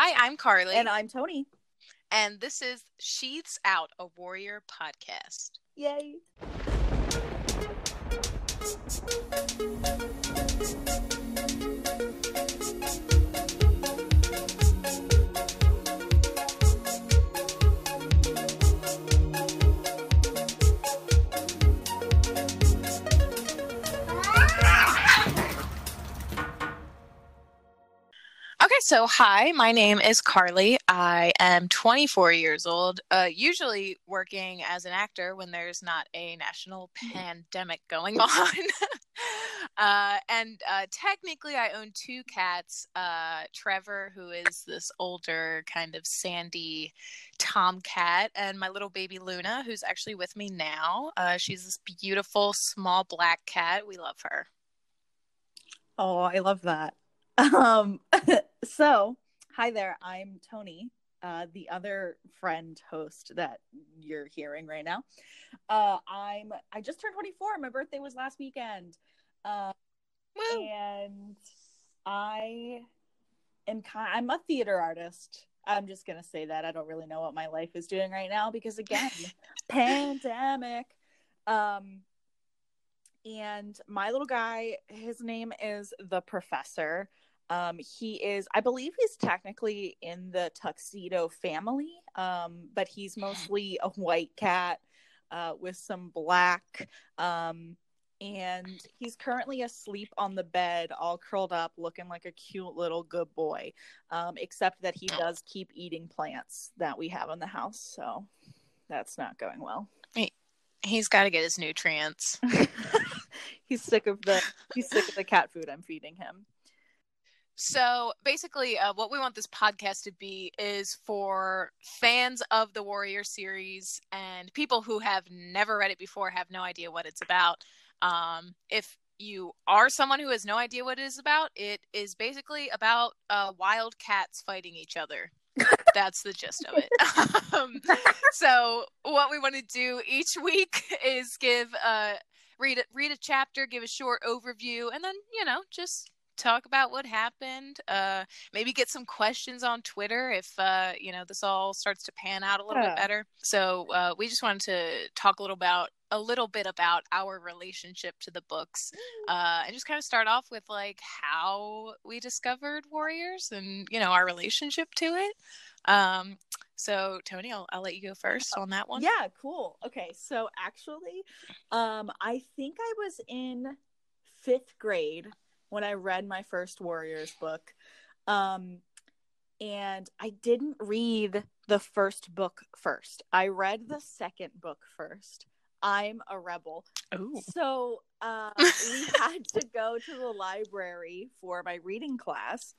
Hi, I'm Carly. And I'm Tony. And this is Sheaths Out, a Warrior podcast. Yay. So hi, my name is Carly. I am 24 years old, uh, usually working as an actor when there's not a national pandemic going on. uh, and uh, technically, I own two cats uh, Trevor, who is this older, kind of sandy tomcat, and my little baby Luna, who's actually with me now. Uh, she's this beautiful, small black cat. We love her. Oh, I love that. Um, so hi there. I'm Tony, uh, the other friend host that you're hearing right now. Uh, I'm I just turned 24. My birthday was last weekend. Uh, and I am kind. I'm a theater artist. I'm just gonna say that I don't really know what my life is doing right now because again, pandemic. Um, and my little guy, his name is the Professor. Um, he is, I believe, he's technically in the tuxedo family, um, but he's mostly a white cat uh, with some black. Um, and he's currently asleep on the bed, all curled up, looking like a cute little good boy. Um, except that he does keep eating plants that we have in the house, so that's not going well. He, he's got to get his nutrients. he's sick of the he's sick of the cat food I'm feeding him. So basically, uh, what we want this podcast to be is for fans of the Warrior series and people who have never read it before, have no idea what it's about. Um, if you are someone who has no idea what it is about, it is basically about uh, wild cats fighting each other. That's the gist of it. um, so, what we want to do each week is give uh, read a, read a chapter, give a short overview, and then you know just talk about what happened. Uh, maybe get some questions on Twitter if uh, you know this all starts to pan out a little yeah. bit better. So uh, we just wanted to talk a little about a little bit about our relationship to the books, mm. uh, and just kind of start off with like how we discovered Warriors and you know our relationship to it. Um, so Tony, I'll, I'll let you go first on that one. Yeah, cool. Okay, so actually, um, I think I was in fifth grade when I read my first Warriors book. Um, and I didn't read the first book first. I read the second book first. I'm a rebel. Ooh. So uh, we had to go to the library for my reading class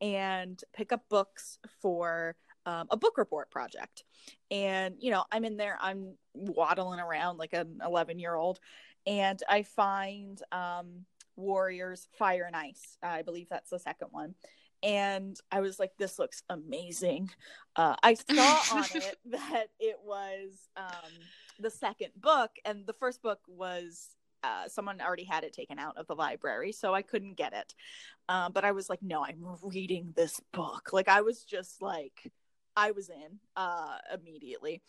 and pick up books for um, a book report project. And, you know, I'm in there, I'm waddling around like an 11 year old, and I find um, Warriors Fire and Ice. I believe that's the second one. And I was like, this looks amazing. Uh, I saw on it that it was um, the second book, and the first book was uh, someone already had it taken out of the library, so I couldn't get it. Uh, but I was like, no, I'm reading this book. Like, I was just like, I was in uh, immediately.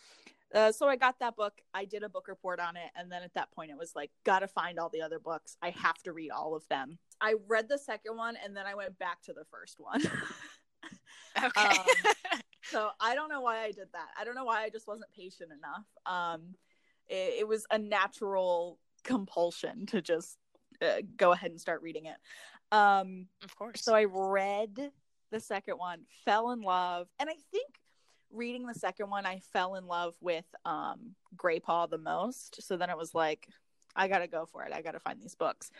Uh, so I got that book. I did a book report on it, and then at that point, it was like, gotta find all the other books. I have to read all of them. I read the second one, and then I went back to the first one. okay. Um, so I don't know why I did that. I don't know why I just wasn't patient enough. Um, it, it was a natural compulsion to just uh, go ahead and start reading it. Um, of course. So I read the second one, fell in love, and I think reading the second one, I fell in love with um, Graypaw the most. So then it was like, I gotta go for it. I gotta find these books.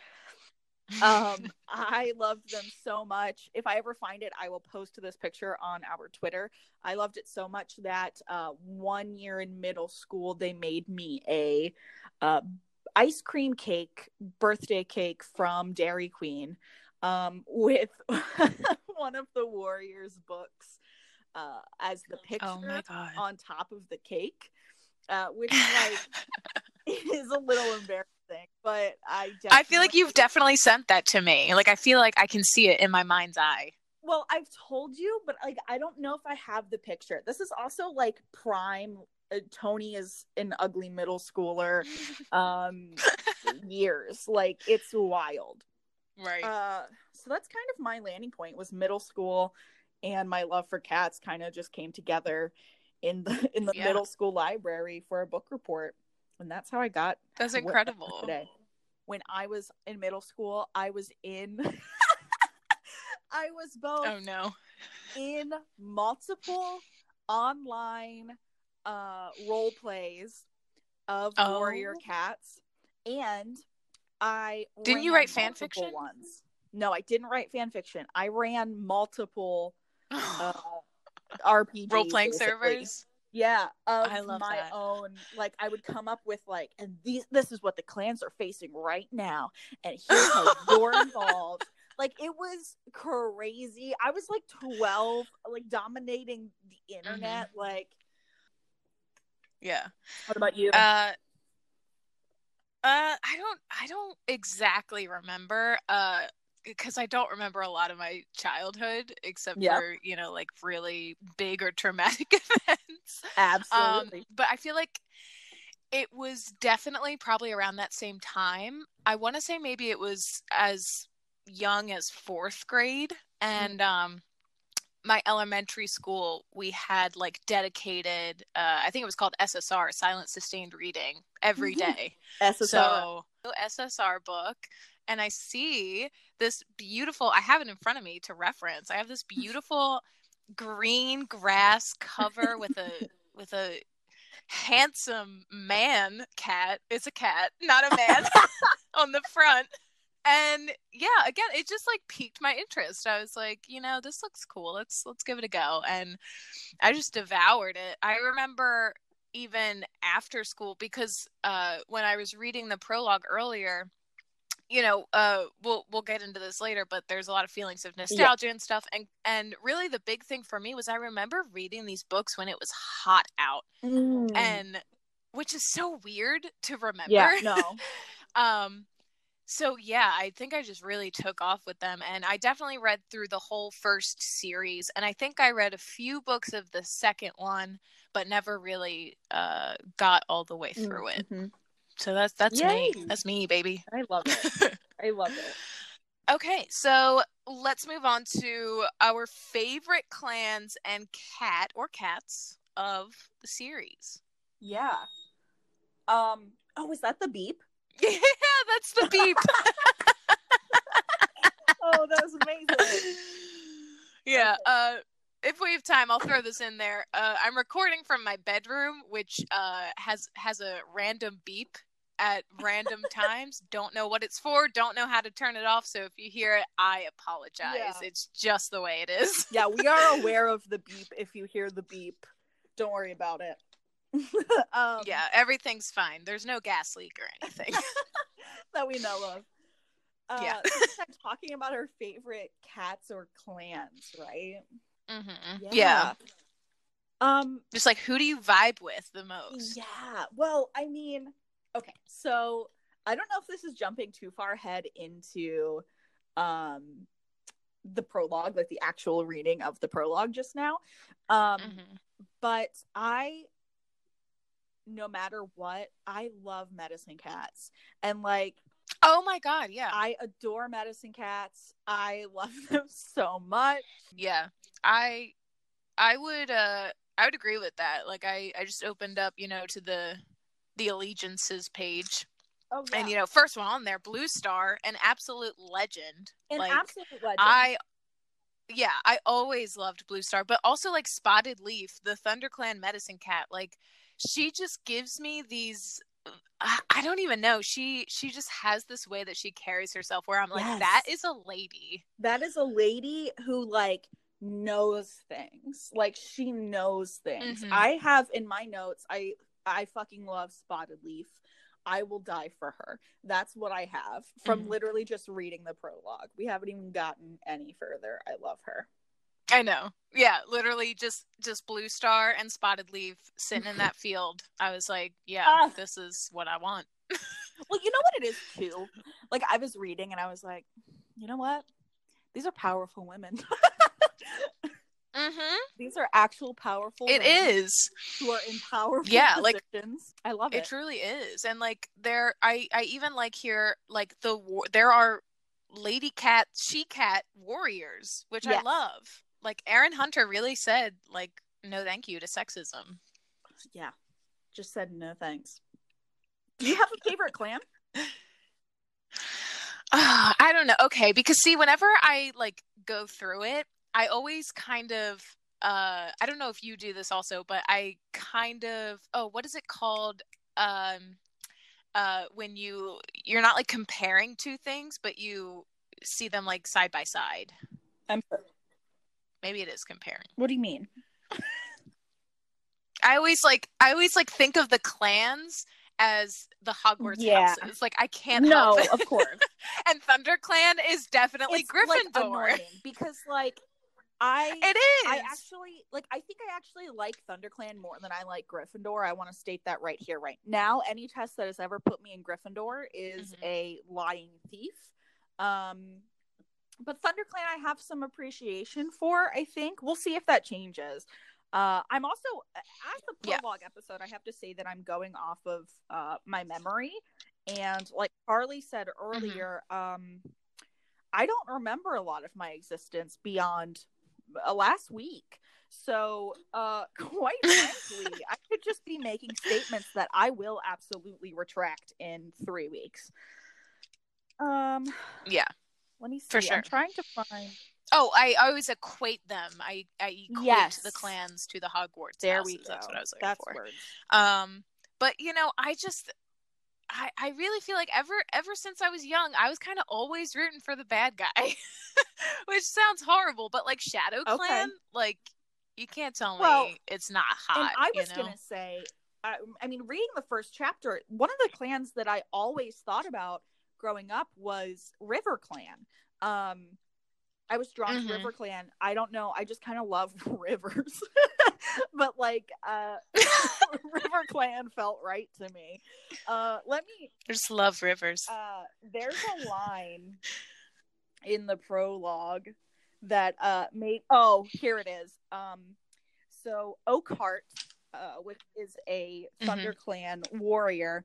um, I loved them so much. If I ever find it, I will post this picture on our Twitter. I loved it so much that uh, one year in middle school, they made me a uh, ice cream cake birthday cake from Dairy Queen um, with one of the Warriors books uh, as the oh picture oh on top of the cake, uh, which like is a little embarrassing. But I I feel like you've definitely sent that to me. Like I feel like I can see it in my mind's eye. well, I've told you, but like I don't know if I have the picture. This is also like prime. Uh, Tony is an ugly middle schooler. Um, years like it's wild. Right. Uh, so that's kind of my landing point was middle school, and my love for cats kind of just came together in the in the Yeah. middle school library for a book report, and that's how I got That's what I am incredible. today. When I was in middle school, I was in. I was both Oh no. in multiple online uh role plays of Oh. warrior cats and i Didn't you write fan fiction? ones no i didn't write fan fiction i ran multiple uh rpgs Role playing servers. yeah of I love my that. own like i would come up with like and these this is what the clans are facing right now and here's how you're involved like it was crazy i was like 12 like dominating the internet Mm-hmm. like Yeah. what about you Uh uh I don't I don't exactly remember uh because I don't remember a lot of my childhood except Yep. for, you know, like really big or traumatic events. absolutely Um, but I feel like it was definitely probably around that same time. I want to say maybe it was as young as fourth grade, and um, my elementary school we had like dedicated. Uh, I think it was called SSR, Silent Sustained Reading, every Mhm. SSR. So SSR book, and I see this beautiful. I have it in front of me to reference. I have this beautiful green grass cover with a with a handsome man cat. It's a cat, not a man, on the front. And yeah, again, it just like piqued my interest. I was like, you know, this looks cool. Let's let's give it a go. And I just devoured it. I remember even after school because uh when I was reading the prologue earlier, you know, uh we'll we'll get into this later, but there's a lot of feelings of nostalgia and stuff. And and really the big thing for me was I remember reading these books when it was hot out Mm. and which is so weird to remember. yeah no um so yeah i think i just really took off with them and i definitely read through the whole first series and i think i read a few books of the second one but never really uh got all the way through it Mhm. So that's that's me. That's me baby. I love it. I love it. Okay so let's move on to our favorite clans and cat or cats of the series. Yeah. Um oh is that the beep? Yeah that's the beep. Oh that was amazing. Yeah. Uh, if we have time, I'll throw this in there. Uh, I'm recording from my bedroom, which uh, has has a random beep at random times. Don't know what it's for. Don't know how to turn it off. So if you hear it, I apologize. Yeah. It's just the way it is. yeah we are aware of the beep if you hear the beep don't worry about it um yeah, everything's fine. There's no gas leak or anything. that we know of uh, Yeah. so we started talking about our favorite cats or clans right hmm yeah. um Just like who do you vibe with the most? Yeah. Well, I mean, okay. So I don't know if this is jumping too far ahead into um the prologue, like the actual reading of the prologue just now. Um Mhm. but I no matter what, I love medicine cats. And like Oh my god, yeah. I adore medicine cats. I love them so much. Yeah. I I would uh I would agree with that. Like I I just opened up, you know, to the the allegiances page. Oh yeah. And you know, first one on there, Blue Star, an absolute legend. an like absolute legend. I yeah, I always loved Blue Star, but also like Spotted Leaf, the ThunderClan medicine cat. Like she just gives me these I don't even know. She she just has this way that she carries herself where I'm like Yes. that is a lady. that is a lady who like knows things like she knows things Mhm. i have in my notes i i fucking love spotted leaf i will die for her that's what i have from Mhm. literally just reading the prologue we haven't even gotten any further i love her I know. Yeah, literally just just Blue Star and Spotted Leaf sitting in that field. I was like, yeah, Ah. this is what I want. well you know what it is too like i was reading and i was like you know what these are powerful women Mm-hmm. These are actual powerful. It women is. who are in powerful Yeah, like- I love It it. truly is, and like there, I I even like here like the war. There are lady cat, she cat warriors, which I love. Like Erin Hunter really said, like no thank you to sexism. Yeah, just said no thanks. Do you have a favorite clan? Ah, I don't know. Okay, because see, whenever I like go through it, I always kind of uh I don't know if you do this also, but I kind of oh, what is it called? Um uh when you you're not like comparing two things, but you see them like side by side. I'm. Maybe it is comparing. What do you mean? I always like I always like think of the clans as the Hogwarts Yeah. houses. Like I can't No, of course. and Thunder Clan is definitely It's, like, Gryffindor. annoying because like I it is. I actually like I think I actually like ThunderClan more than I like Gryffindor. I want to state that right here right now. Any test that has ever put me in Gryffindor is Mhm. a lying thief. Um but ThunderClan I have some appreciation for, I think. We'll see if that changes. Uh I'm also as the Yeah. episode, I have to say that I'm going off of uh my memory and like Carly said earlier, um I don't remember a lot of my existence beyond uh, last week. So, uh, quite frankly, I could just be making statements that I will absolutely retract in three weeks. Um, yeah. Let me see. For sure. I'm trying to find. Oh, I, always equate them. I, I equate Yes. the clans to the Hogwarts. There houses. we go. That's what I was looking That's for. words. Um, but you know, I just, I, I really feel like ever, ever since I was young, I was kind of always rooting for the bad guy, which sounds horrible. But like Shadow Okay. Clan, like you can't tell me it's not hot. I you was know? gonna say, I, I mean, reading the first chapter, one of the clans that I always thought about growing up was River Clan. Um, I was drawn Mhm. to River Clan. I don't know, I just kind of love rivers, but like, uh, River Clan felt right to me. Uh, let me I just love rivers. uh, there's a line in the prologue that uh made oh here it is um so oakheart uh which is a Mhm. thunderclan warrior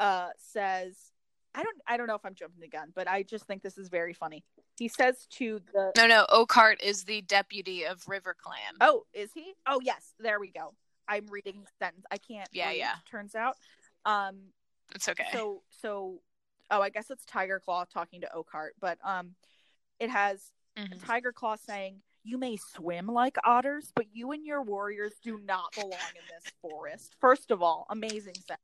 uh says i don't i don't know if i'm jumping the gun but i just think this is very funny he says to the no, no, Oakheart is the deputy of River Clan. oh is he oh yes there we go i'm reading the sentence i can't Yeah, read, yeah. turns out um It's okay. so so oh i guess it's tiger claw talking to oakheart but um it has Mhm. tiger claw saying you may swim like otters but you and your warriors do not belong in this forest first of all amazing sentence.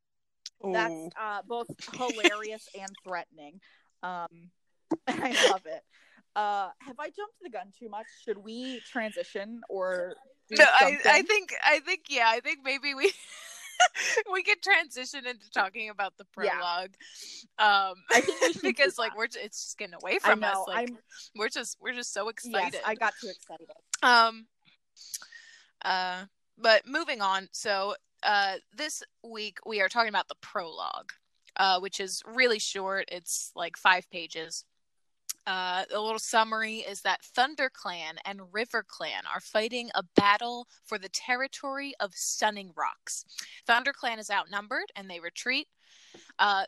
That's uh both hilarious and threatening um i love it uh have i jumped the gun too much should we transition or no, I, I think I think yeah, I think maybe we we could transition into talking about the Yeah. prologue. Um I think we should do because like we're it's just getting away from us. Like I'm we're just we're just so yes, excited. I got too excited. Um uh but moving on. So uh this week we are talking about the prologue, uh which is really short. It's like 5 pages. Uh, a little summary is that Thunder Clan and River Clan are fighting a battle for the territory of Sunning Rocks. Thunder Clan is outnumbered and they retreat. Uh,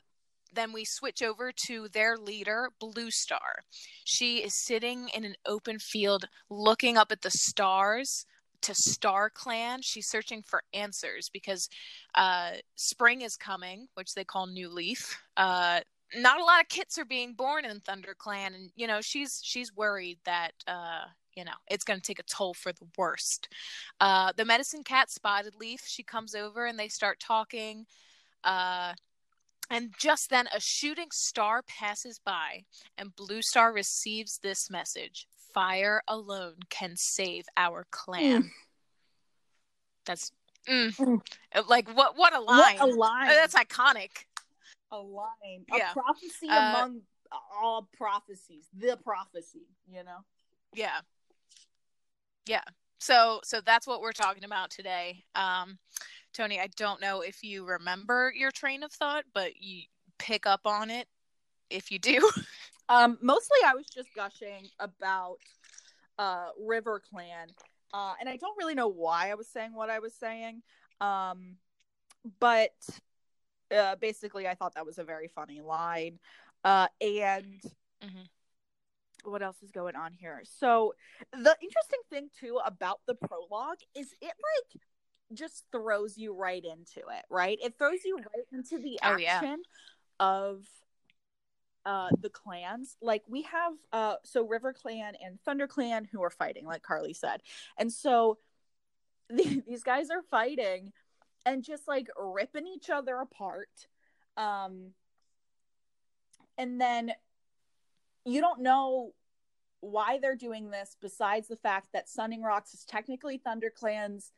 then we switch over to their leader, Blue Star. She is sitting in an open field looking up at the stars to Star Clan. She's searching for answers because uh, spring is coming, which they call New Leaf. Uh, not a lot of kits are being born in Thunder Clan, and you know she's she's worried that uh, you know it's going to take a toll for the worst. Uh, the medicine cat Spotted Leaf, she comes over and they start talking. Uh, and just then, a shooting star passes by, and Blue Star receives this message Fire alone can save our clan. That's mm. Mm. like what? What a line! What a line! Uh, That's iconic. a line. Yeah. A prophecy Uh, among all prophecies. The prophecy, you know? Yeah, yeah. So, so that's what we're talking about today. Um, Tony, I don't know if you remember your train of thought, but you pick up on it if you do. Um, mostly I was just gushing about uh River Clan Uh, and I don't really know why I was saying what I was saying. Um, but uh, basically, I thought that was a very funny line. Uh, and Mhm. what else is going on here? So, the interesting thing too about the prologue is it like just throws you right into it, right? It throws you right into the Oh, yeah. action of uh the clans like we have uh so river clan and thunder clan who are fighting like carly said. And so the, these guys are fighting and just like ripping each other apart um and then you don't know why they're doing this besides the fact that sunning rocks is technically thunder clan's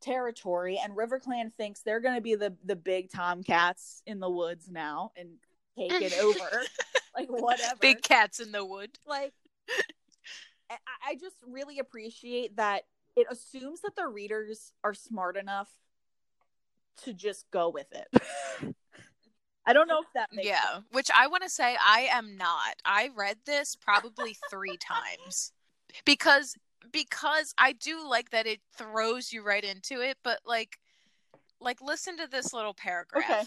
territory and river clan thinks they're going to be the the big tomcats in the woods now and take it over like whatever Big cats in the wood. like I, I just really appreciate that it assumes that the readers are smart enough to just go with it i don't know if that makes Yeah, which I want to say I am not. I read this probably 3 times. Because because I do like that it throws you right into it, but like like listen to this little paragraph. Okay.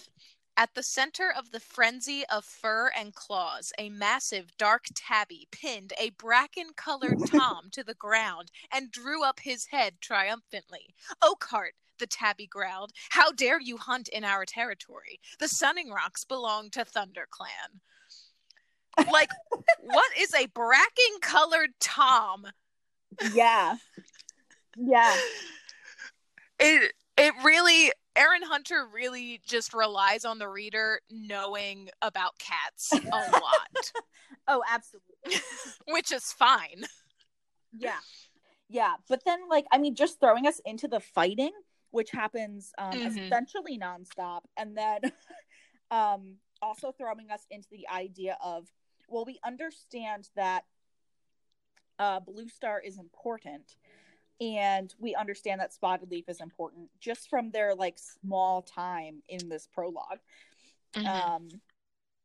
At the center of the frenzy of fur and claws, a massive dark tabby pinned a bracken colored Tom to the ground and drew up his head triumphantly. Oakheart, the tabby growled, how dare you hunt in our territory? The Sunning Rocks belong to Thunder Clan. Like, what is a bracken colored Tom? yeah yeah It it really Erin Hunter really just relies on the reader knowing about cats a lot, oh absolutely which is fine. yeah yeah but then like i mean just throwing us into the fighting which happens um Mhm. essentially nonstop and then um also throwing us into the idea of well we understand that uh blue star is important and we understand that spotted leaf is important just from their like small time in this prologue um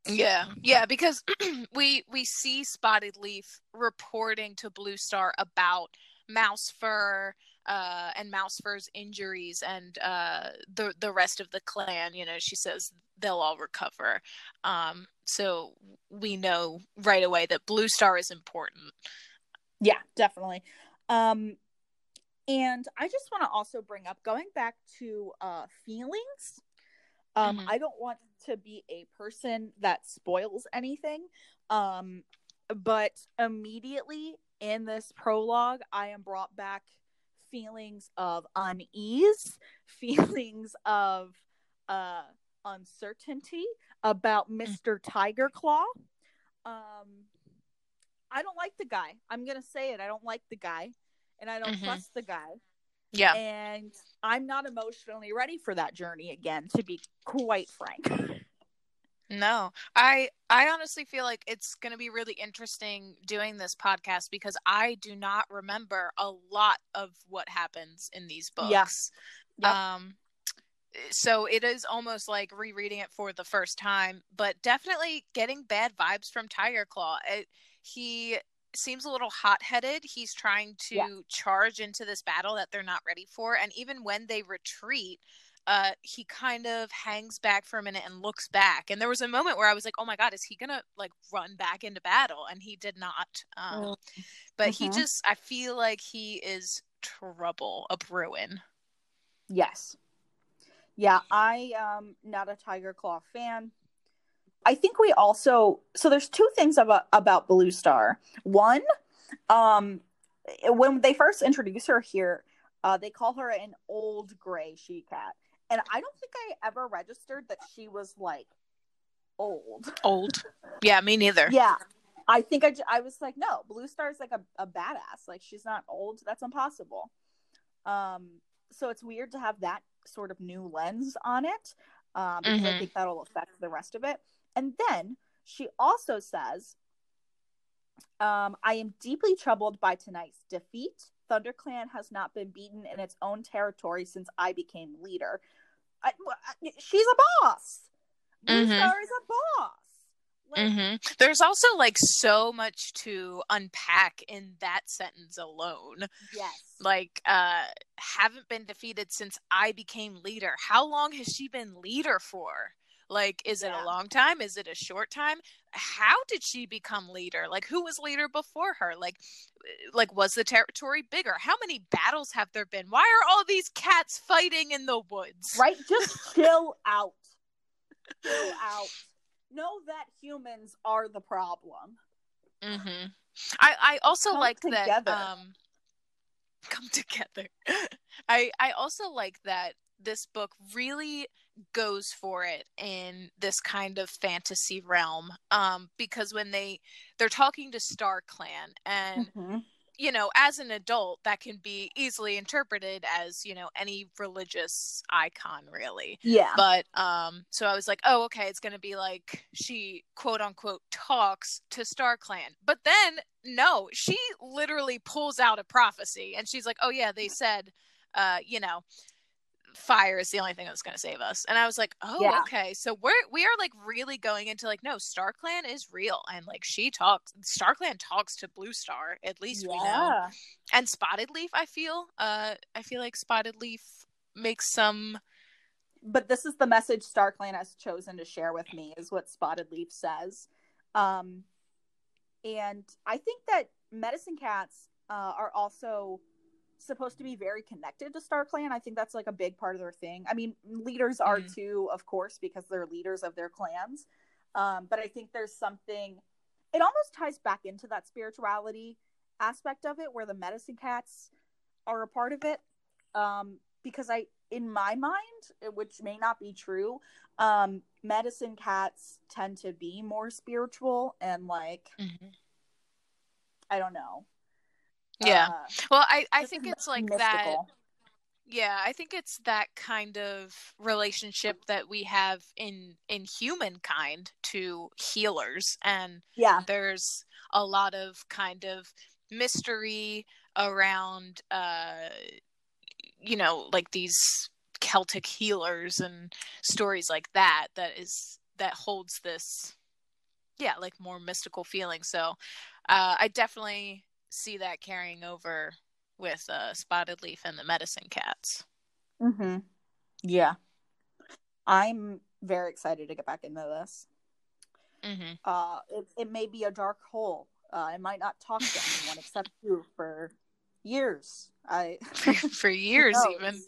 Yeah, yeah, because we we see Spotted Leaf reporting to Blue Star about Mouse Fur uh, and Mouse Fur's injuries and uh, the the rest of the clan. You know, she says they'll all recover. Um, so we know right away that Blue Star is important. Yeah, definitely. Um and I just want to also bring up going back to uh feelings. Um Mhm. I don't want to be a person that spoils anything. Um but immediately in this prologue I am brought back feelings of unease, feelings of uh uncertainty about Mr. Tiger Claw. Um I don't like the guy. I'm gonna say it. I don't like the guy, and I don't Mhm. trust the guy. Yeah, And I'm not emotionally ready for that journey again. To be quite frank. No, I I honestly feel like it's going to be really interesting doing this podcast because I do not remember a lot of what happens in these books. Yeah. Yep. Um so it is almost like rereading it for the first time, but definitely getting bad vibes from Tiger Claw. It, he seems a little hot-headed. He's trying to Yeah. charge into this battle that they're not ready for and even when they retreat uh, he kind of hangs back for a minute and looks back. And there was a moment where I was like, "Oh my god, is he gonna like run back into battle?" And he did not. Um, Mm. But he Mhm. just, I feel like he is trouble, a Bruin. Yes. Yeah, I am not a Tiger Claw fan. I think we also so there's two things about about Blue Star. One, um when they first introduce her here, uh they call her an old gray she cat. And I don't think I ever registered that she was like old. Old. yeah, me neither. Yeah. I think I I was like, no, Blue Star's like a, a badass. Like she's not old. That's impossible. Um, so it's weird to have that sort of new lens on it. Um, because I Mhm. think that'll affect the rest of it. And then she also says, um, I am deeply troubled by tonight's defeat. ThunderClan has not been beaten in its own territory since I became leader. I, she's a boss. Mhm. Star is a boss. Like, hmm There's also like so much to unpack in that sentence alone. Yes. Like, uh, haven't been defeated since I became leader. How long has she been leader for? Like, is it a long time? Is it a short time? How did she become leader? Like, who was leader before her? Like, like was the territory bigger? How many battles have there been? Why are all these cats fighting in the woods? right? Just chill out. Chill out. Know that humans are the problem. hmm I I also Come like that. Um, come together. I I also like that this book really goes for it in this kind of fantasy realm. Um, because when they they're talking to Star Clan and Mhm. You know, as an adult, that can be easily interpreted as, you know, any religious icon, really. Yeah. But, um, so I was like, oh, okay, it's going to be like she quote unquote talks to Star Clan. But then, no, she literally pulls out a prophecy and she's like, oh, yeah, they said, uh, you know, fire is the only thing that's going to save us and i was like oh Yeah. okay so we're we are like really going into like no star clan is real and like she talks star clan talks to blue star at least we know and spotted leaf i feel uh i feel like spotted leaf makes some But this is the message Star Clan has chosen to share with me, is what Spotted Leaf says. Um, and I think that medicine cats uh, are also supposed to be very connected to Star Clan. I think that's like a big part of their thing. I mean, leaders are Mhm. too, of course, because they're leaders of their clans. Um, but I think there's something. It almost ties back into that spirituality aspect of it, where the medicine cats are a part of it. Um, because I, in my mind, which may not be true, um, medicine cats tend to be more spiritual and like I don't know. Yeah. Uh, well i i think it's like that yeah i think it's that kind of relationship that we have in in humankind to healers and Yeah, there's a lot of kind of mystery around uh you know like these celtic healers and stories like that that is that holds this yeah like more mystical feeling. So uh i definitely see that carrying over with uh spotted leaf and the medicine cats Mm-hmm. yeah. I'm very excited to get back into this. hmm Uh, it, it may be a dark hole. Uh, I might not talk to anyone except you for years. I for, years even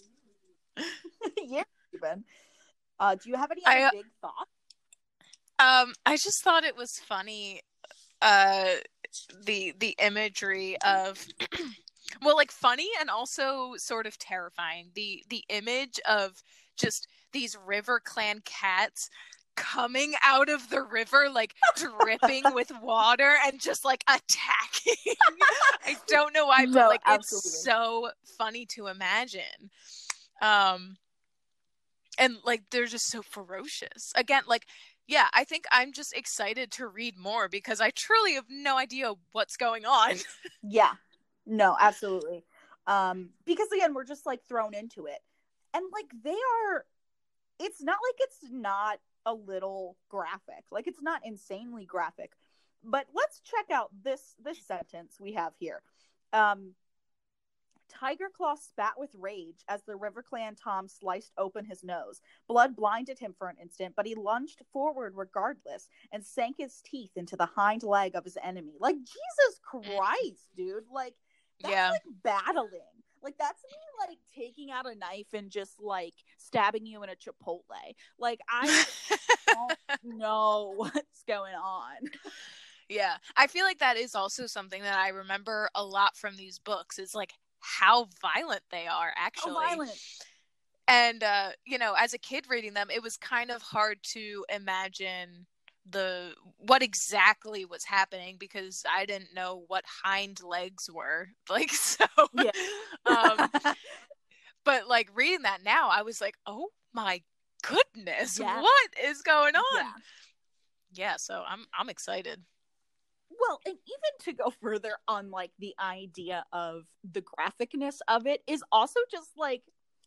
years even. Uh, do you have any I, other uh, big thoughts? Um, I just thought it was funny, uh, the the imagery of, well, like funny and also sort of terrifying. The the image of just these River Clan cats coming out of the river, like dripping with water and just like attacking. I don't know why, but No, like absolutely. it's so funny to imagine. Um, and like they're just so ferocious. Again, like yeah, I think I'm just excited to read more because I truly have no idea what's going on. Yeah. No, absolutely. Um, because again, we're just like thrown into it. And like they are it's not like it's not a little graphic. Like it's not insanely graphic. But let's check out this this sentence we have here. Um Tiger Claw spat with rage as the River Clan Tom sliced open his nose. Blood blinded him for an instant, but he lunged forward regardless and sank his teeth into the hind leg of his enemy. Like Jesus Christ, dude! Like that's yeah. like battling. Like that's me like taking out a knife and just like stabbing you in a Chipotle. Like I don't know what's going on. yeah. I feel like that is also something that I remember a lot from these books is like how violent they are actually. Oh, violent. and uh you know as a kid reading them it was kind of hard to imagine the what exactly was happening because i didn't know what hind legs were like so Yeah. um but like reading that now i was like oh my goodness Yeah. what is going on Yeah. yeah so i'm i'm excited Well, and even to go further on like the idea of the graphicness of it is also just like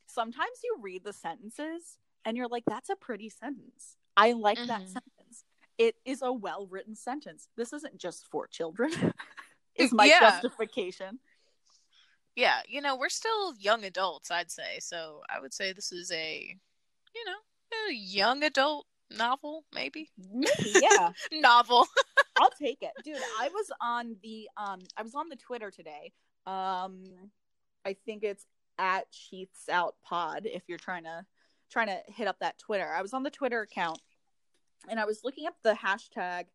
sometimes you read the sentences and you're like, that's a pretty sentence. I like that Mhm. sentence. it is a well written sentence. This isn't just for children. is my Yeah. justification. Yeah, you know, we're still young adults, I'd say. So I would say this is a, you know, a young adult novel, maybe. Maybe, yeah. Novel. I'll take it. Dude, I was on the um I was on the Twitter today. Um I think it's at Sheaths Out Pod if you're trying to trying to hit up that Twitter. I was on the Twitter account and I was looking up the hashtag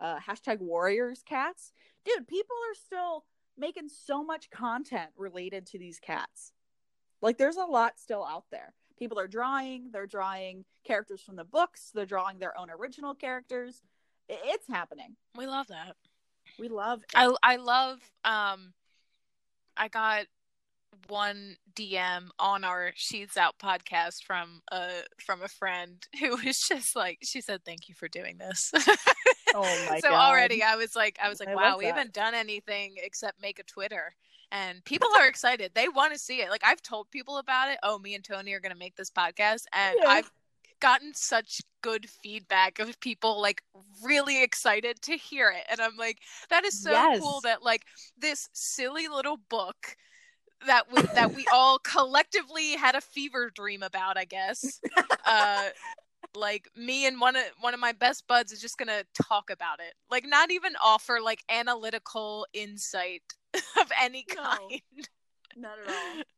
uh hashtag warriors cats. Dude, people are still making so much content related to these cats. Like there's a lot still out there. People are drawing, they're drawing characters from the books, they're drawing their own original characters. It's happening. We love that. We love it. I I love um I got one DM on our Sheaths Out podcast from a from a friend who was just like she said thank you for doing this. Oh my God. so God. already I was like I was like I wow, we that. haven't done anything except make a Twitter. And people are excited. They want to see it. Like I've told people about it. Oh, me and Tony are going to make this podcast and Yeah. I've gotten such good feedback of people like really excited to hear it. And I'm like that is so Yes. cool that like this silly little book that we that we all collectively had a fever dream about, I guess. Uh like me and one of one of my best buds is just gonna talk about it like not even offer like analytical insight of any No. kind Not at all.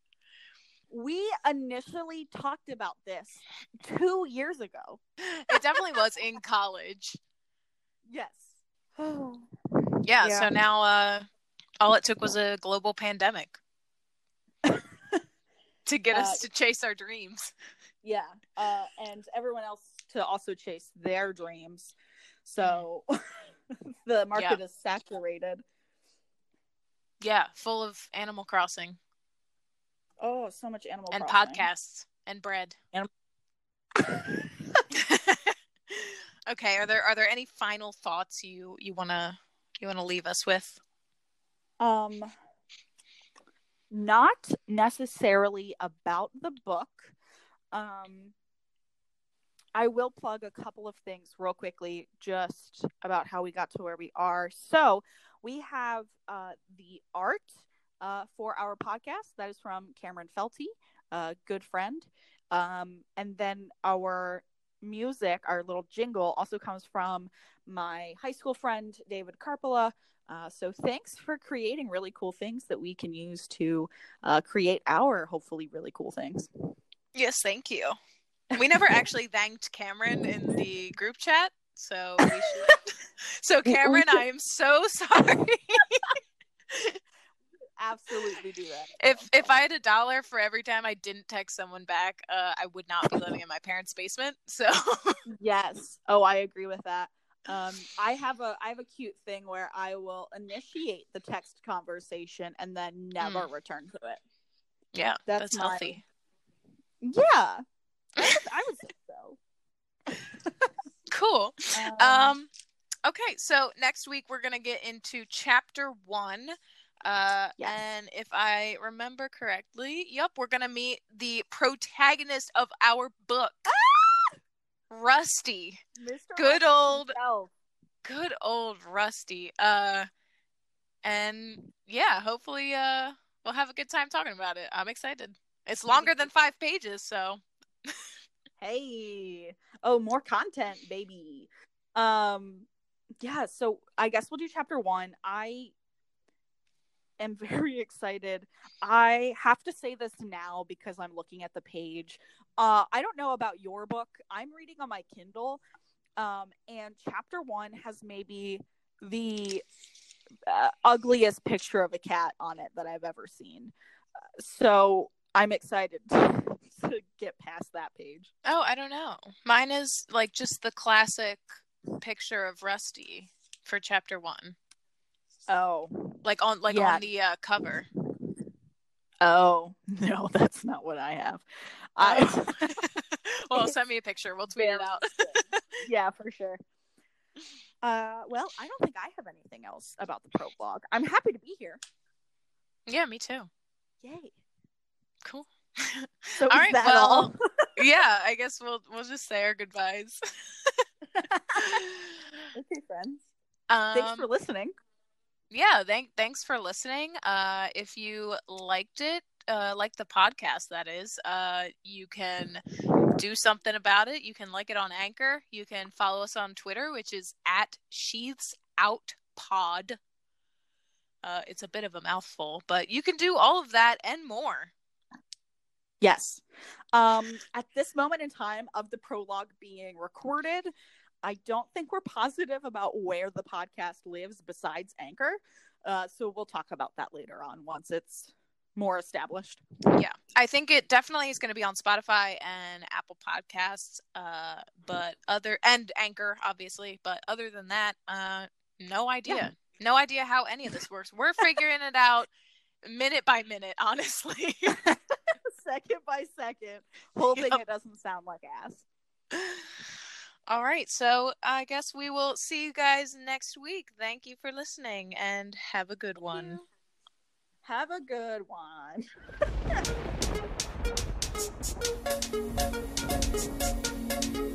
We initially talked about this two years ago. it definitely was in college Yes. yeah, Yeah. so now uh all it took was a global pandemic to get us Uh, to chase our dreams yeah. Uh, and everyone else to also chase their dreams. So the market is saturated. yeah full of animal crossing Oh, so much animal and Crossing. podcasts and bread Anim- okay are there are there any final thoughts you you want to you want to leave us with um not necessarily about the book um i will plug a couple of things real quickly just about how we got to where we are. So we have uh the art uh for our podcast. That is from cameron felty a good friend. Um and then our music our little jingle also comes from my high school friend david carpola. Uh, so thanks for creating really cool things that we can use to uh, create our hopefully really cool things. Yes, thank you. We never actually thanked Cameron in the group chat, so we should. So Cameron, I am so sorry. Absolutely do that. if if I had a dollar for every time I didn't text someone back, uh, I would not be living in my parents' basement. So yes, oh, I agree with that. Um, I have a I have a cute thing where I will initiate the text conversation and then never return to it. yeah, That's that's, healthy. Yeah, I would, I would say so. Cool. Um, Um, okay, so next week we're gonna get into chapter one. Uh, Yes. and if I remember correctly, yep, we're gonna meet the protagonist of our book, Rusty. Mr. Good Rusty old, himself. good old Rusty. Uh, and yeah, hopefully, uh, we'll have a good time talking about it. I'm excited. It's longer than five pages, so Hey. Oh, more content, baby. Um yeah, so I guess we'll do chapter 1. I am very excited. I have to say this now because I'm looking at the page. Uh I don't know about your book. I'm reading on my Kindle. Um and chapter 1 has maybe the uh, ugliest picture of a cat on it that I've ever seen. Uh, so I'm excited to get past that page. Oh, I don't know. Mine is like just the classic picture of Rusty for chapter one, Oh, like on like Yeah. on the uh, cover. oh no, that's not what I have. I well, send me a picture. We'll tweet it out. yeah, for sure. Uh, well, I don't think I have anything else about the prologue. I'm happy to be here. yeah, me too. Yay! Cool. So All right, well, all? yeah, I guess we'll we'll just say our goodbyes. okay, friends. Um, Thanks for listening. yeah, thank thanks for listening. Uh, if you liked it, uh, like the podcast, that is, uh, you can do something about it. You can like it on Anchor. You can follow us on Twitter, which is at Sheaths Out Pod. Uh, it's a bit of a mouthful, but you can do all of that and more. Yes. Um, at this moment in time of the prologue being recorded, I don't think we're positive about where the podcast lives besides Anchor. Uh, so we'll talk about that later on once it's more established. Yeah, I think it definitely is going to be on Spotify and Apple Podcasts. Uh, but other and Anchor, obviously. But other than that, uh, no idea. Yeah. No idea how any of this works. We're figuring it out minute by minute, honestly. second by second, hoping yep. it doesn't sound like ass. All right, so I guess we will see you guys next week. Thank you for listening and have a good Thank one. You. Have a good one.